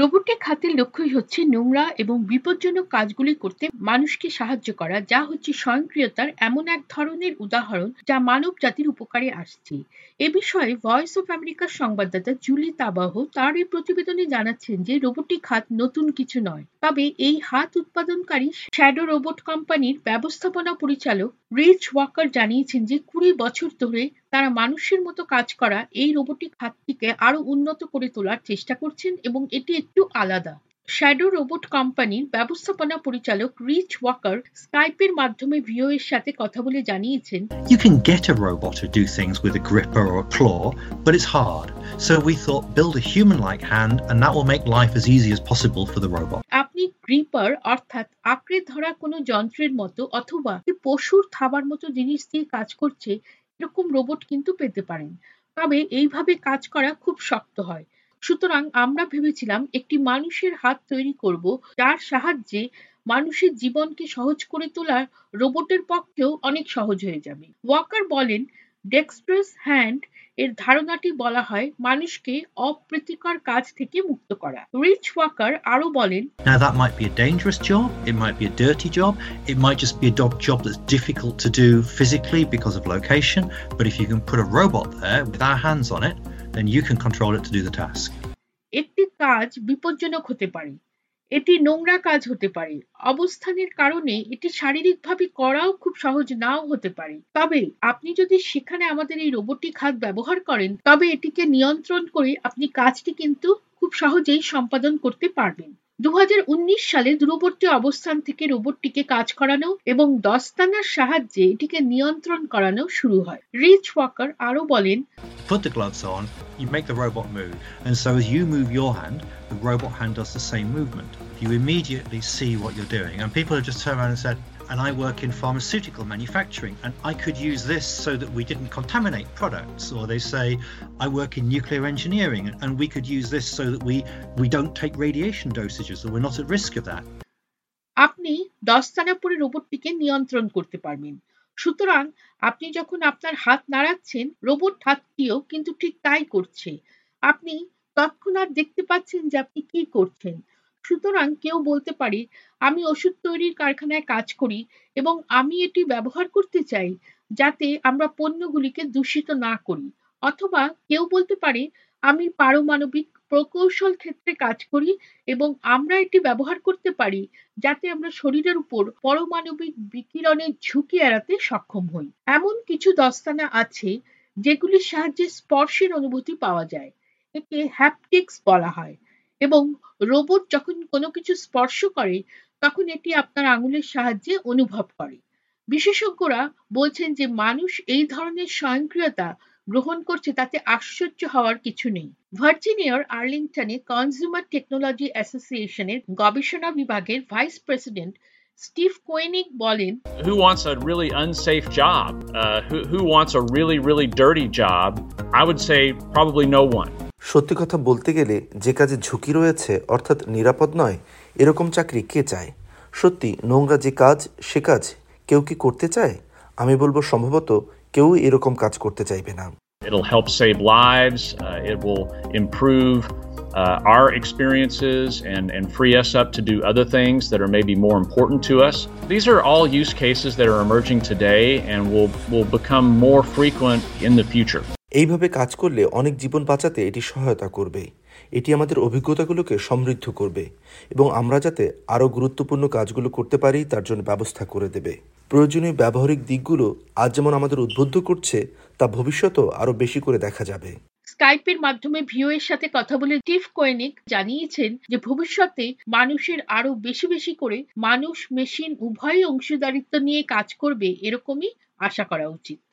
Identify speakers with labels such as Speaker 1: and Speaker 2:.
Speaker 1: Robotic খাতের লক্ষ্যই হচ্ছে নোংরা এবং বিপজ্জনক কাজগুলি করতে মানুষকে সাহায্য করা, যা হচ্ছে স্বয়ংক্রিয়তার এমন এক ধরনের উদাহরণ যা মানব জাতির উপকারে আসছে। এ বিষয়ে ভয়েস অফ আমেরিকার সংবাদদাতা জুলি তাবাহ তার এই প্রতিবেদনে জানাচ্ছেন যে রোবটিক খাত নতুন কিছু নয়। তবে এই হাত উৎপাদনকারী শ্যাডো রোবট কোম্পানির ব্যবস্থাপনা পরিচালক রিচ ওয়াকার জানিয়েছেন যে কুড়ি বছর ধরে তারা মানুষের মতো কাজ করা এই রোবটিক হাতটিকে আরও উন্নত করে তোলার চেষ্টা করছেন এবং এটি একটু আলাদা শ্যাডো রোবট কোম্পানির ব্যবস্থাপনা পরিচালক রিচ ওয়াকার স্কাইপের মাধ্যমে ভিও এর সাথে কথা বলে জানিয়েছেন
Speaker 2: You can get a robot to do things with a gripper or a claw, but it's hard. So we thought build a human-like hand and that will make life as easy as possible for the robot.
Speaker 1: আপনি gripper অর্থাৎ আঁকড়ে ধরা কোনো যন্ত্রের মতো অথবা পশুর থাবার মতো জিনিস দিয়ে কাজ করছে, এরকম রোবট কিন্তু পেতে পারেন। তবে এইভাবে কাজ করা খুব শক্ত হয়। সুতরাং আমরা ভেবেছিলাম একটি মানুষের হাত তৈরি করব, যার সাহায্যে মানুষের জীবনকে সহজ করে তোলা রোবটের পক্ষেও অনেক সহজ হয়ে যাবে। ওয়াকার বলেন ডেক্সট্রাস হ্যান্ড এর ধারণাটি বলা হয় মানুষকে অপ্রীতিকর কাজ থেকে মুক্ত করা রিচ ওয়াকার আরও বলেন
Speaker 2: Now that might be a dangerous job, it might be a dirty job, it might just be a dog job that's difficult to do physically because of location, but if you can put a robot there with our hands on it, then you can control it to do the task.
Speaker 1: একটি কাজ বিপজ্জনক হতে পারে এটি নোংরা কাজ হতে পারে। অবস্থানের কারণে এটি শারীরিকভাবে করাও খুব সহজ নাও হতে পারে। তবে আপনি যদি সেখানে আমাদের এই রোবটিক হাত ব্যবহার করেন, তবে এটিকে নিয়ন্ত্রণ করে আপনি কাজটি কিন্তু খুব সহজেই সম্পাদন করতে পারবেন। দুহাজার উনিশ সালে দূরবর্তী অবস্থান থেকে রোবটটিকে কাজ করানো এবং দস্তানার সাহায্যে এটিকে নিয়ন্ত্রণ করানো শুরু হয় রিচ ওয়াকার আরও বলেন
Speaker 2: Put the gloves on, you make the robot move, and so as you move your hand, the robot hand does the same movement. You immediately see what you're doing, and people have just turned around and said, and I work in pharmaceutical manufacturing, and I could use this so that we didn't contaminate products. Or they say, I work in nuclear engineering, and we could use this so that we, we don't take radiation dosages, or we're not at risk of that.
Speaker 1: আপনি দস্তানা পরে রোবটটিকে নিয়ন্ত্রণ করতে পারবেন সুতরাং আপনি যখন আপনার হাত নাড়াচ্ছেন রোবট হাতটিও কিন্তু ঠিক তাই করছে আপনি তৎক্ষণাৎ দেখতে পাচ্ছেন যে আপনি কি করছেন সুতরাং কেউ বলতে পারে, আমি ওষুধ তৈরির কারখানায় কাজ করি এবং আমি এটি ব্যবহার করতে চাই যাতে আমরা পণ্যগুলিকে দূষিত না করি। অথবা কেউ বলতে পারে, আমি পারমাণবিক প্রকৌশল ক্ষেত্রে কাজ করি এবং আমরা এটি ব্যবহার করতে পারি যাতে আমরা শরীরের উপর পরমাণবিক বিকিরণের ঝুঁকি এড়াতে সক্ষম হই। এমন কিছু দস্তানা আছে যেগুলির সাহায্যে স্পর্শের অনুভূতি পাওয়া যায়। একে হ্যাপটিক্স বলা হয়। এবং রোবট যখন কোনো কিছু স্পর্শ করে তখন এটি আপনার আঙুলের সাহায্যে অনুভব করে বিশেষজ্ঞরা বলছেন যে মানুষ এই ধরনের স্বয়ংক্রিয়তা গ্রহণ করছে তাতে আশ্চর্য হওয়ার কিছু নেই ভার্জিনিয়ার আর্লিংটনে কনজিউমার টেকনোলজি অ্যাসোসিয়েশনের গবেষণা বিভাগের ভাইস প্রেসিডেন্ট স্টিভ কোয়েনিক বলেন
Speaker 3: Who wants a really unsafe job? Uh, who, who wants a really, really dirty job? I would say probably no one.
Speaker 4: সত্যি কথা বলতে গেলে যে কাজে ঝুঁকি রয়েছে অর্থাৎ নিরাপদ নয় এরকম চাকরি কে চায় সত্যি নোংরা যে কাজ সে কাজ কেউ কি করতে চায় আমি বলব সম্ভবত কেউ এরকম কাজ করতে চাইবে না
Speaker 3: It'll help save lives. Uh, it will improve uh, our experiences and, and free us up to do other things that are maybe more important to us. These are all use cases that are emerging today and will, will become more frequent in the future.
Speaker 4: এইভাবে কাজ করলে অনেক জীবন বাঁচাতে এটি সহায়তা করবে। এটি আমাদের অভিজ্ঞতাগুলোকে সমৃদ্ধ করবে এবং আমরা যাতে আরও গুরুত্বপূর্ণ কাজগুলো করতে পারি, তার জন্য ব্যবস্থা করে দেবে। প্রয়োজনীয় ব্যবহারিক দিকগুলো আজ যেমন আমাদের উদ্বুদ্ধ করছে, তা ভবিষ্যতেও আরও বেশি করে দেখা যাবে।
Speaker 1: স্কাইপের মাধ্যমে ভিও এর সাথে কথা বলে টিফ কোয়েনিক জানিয়েছেন যে ভবিষ্যতে মানুষের আরও বেশি বেশি করে মানুষ মেশিন উভয় অংশীদারিত্ব নিয়ে কাজ করবে, এরকমই আশা করা উচিত।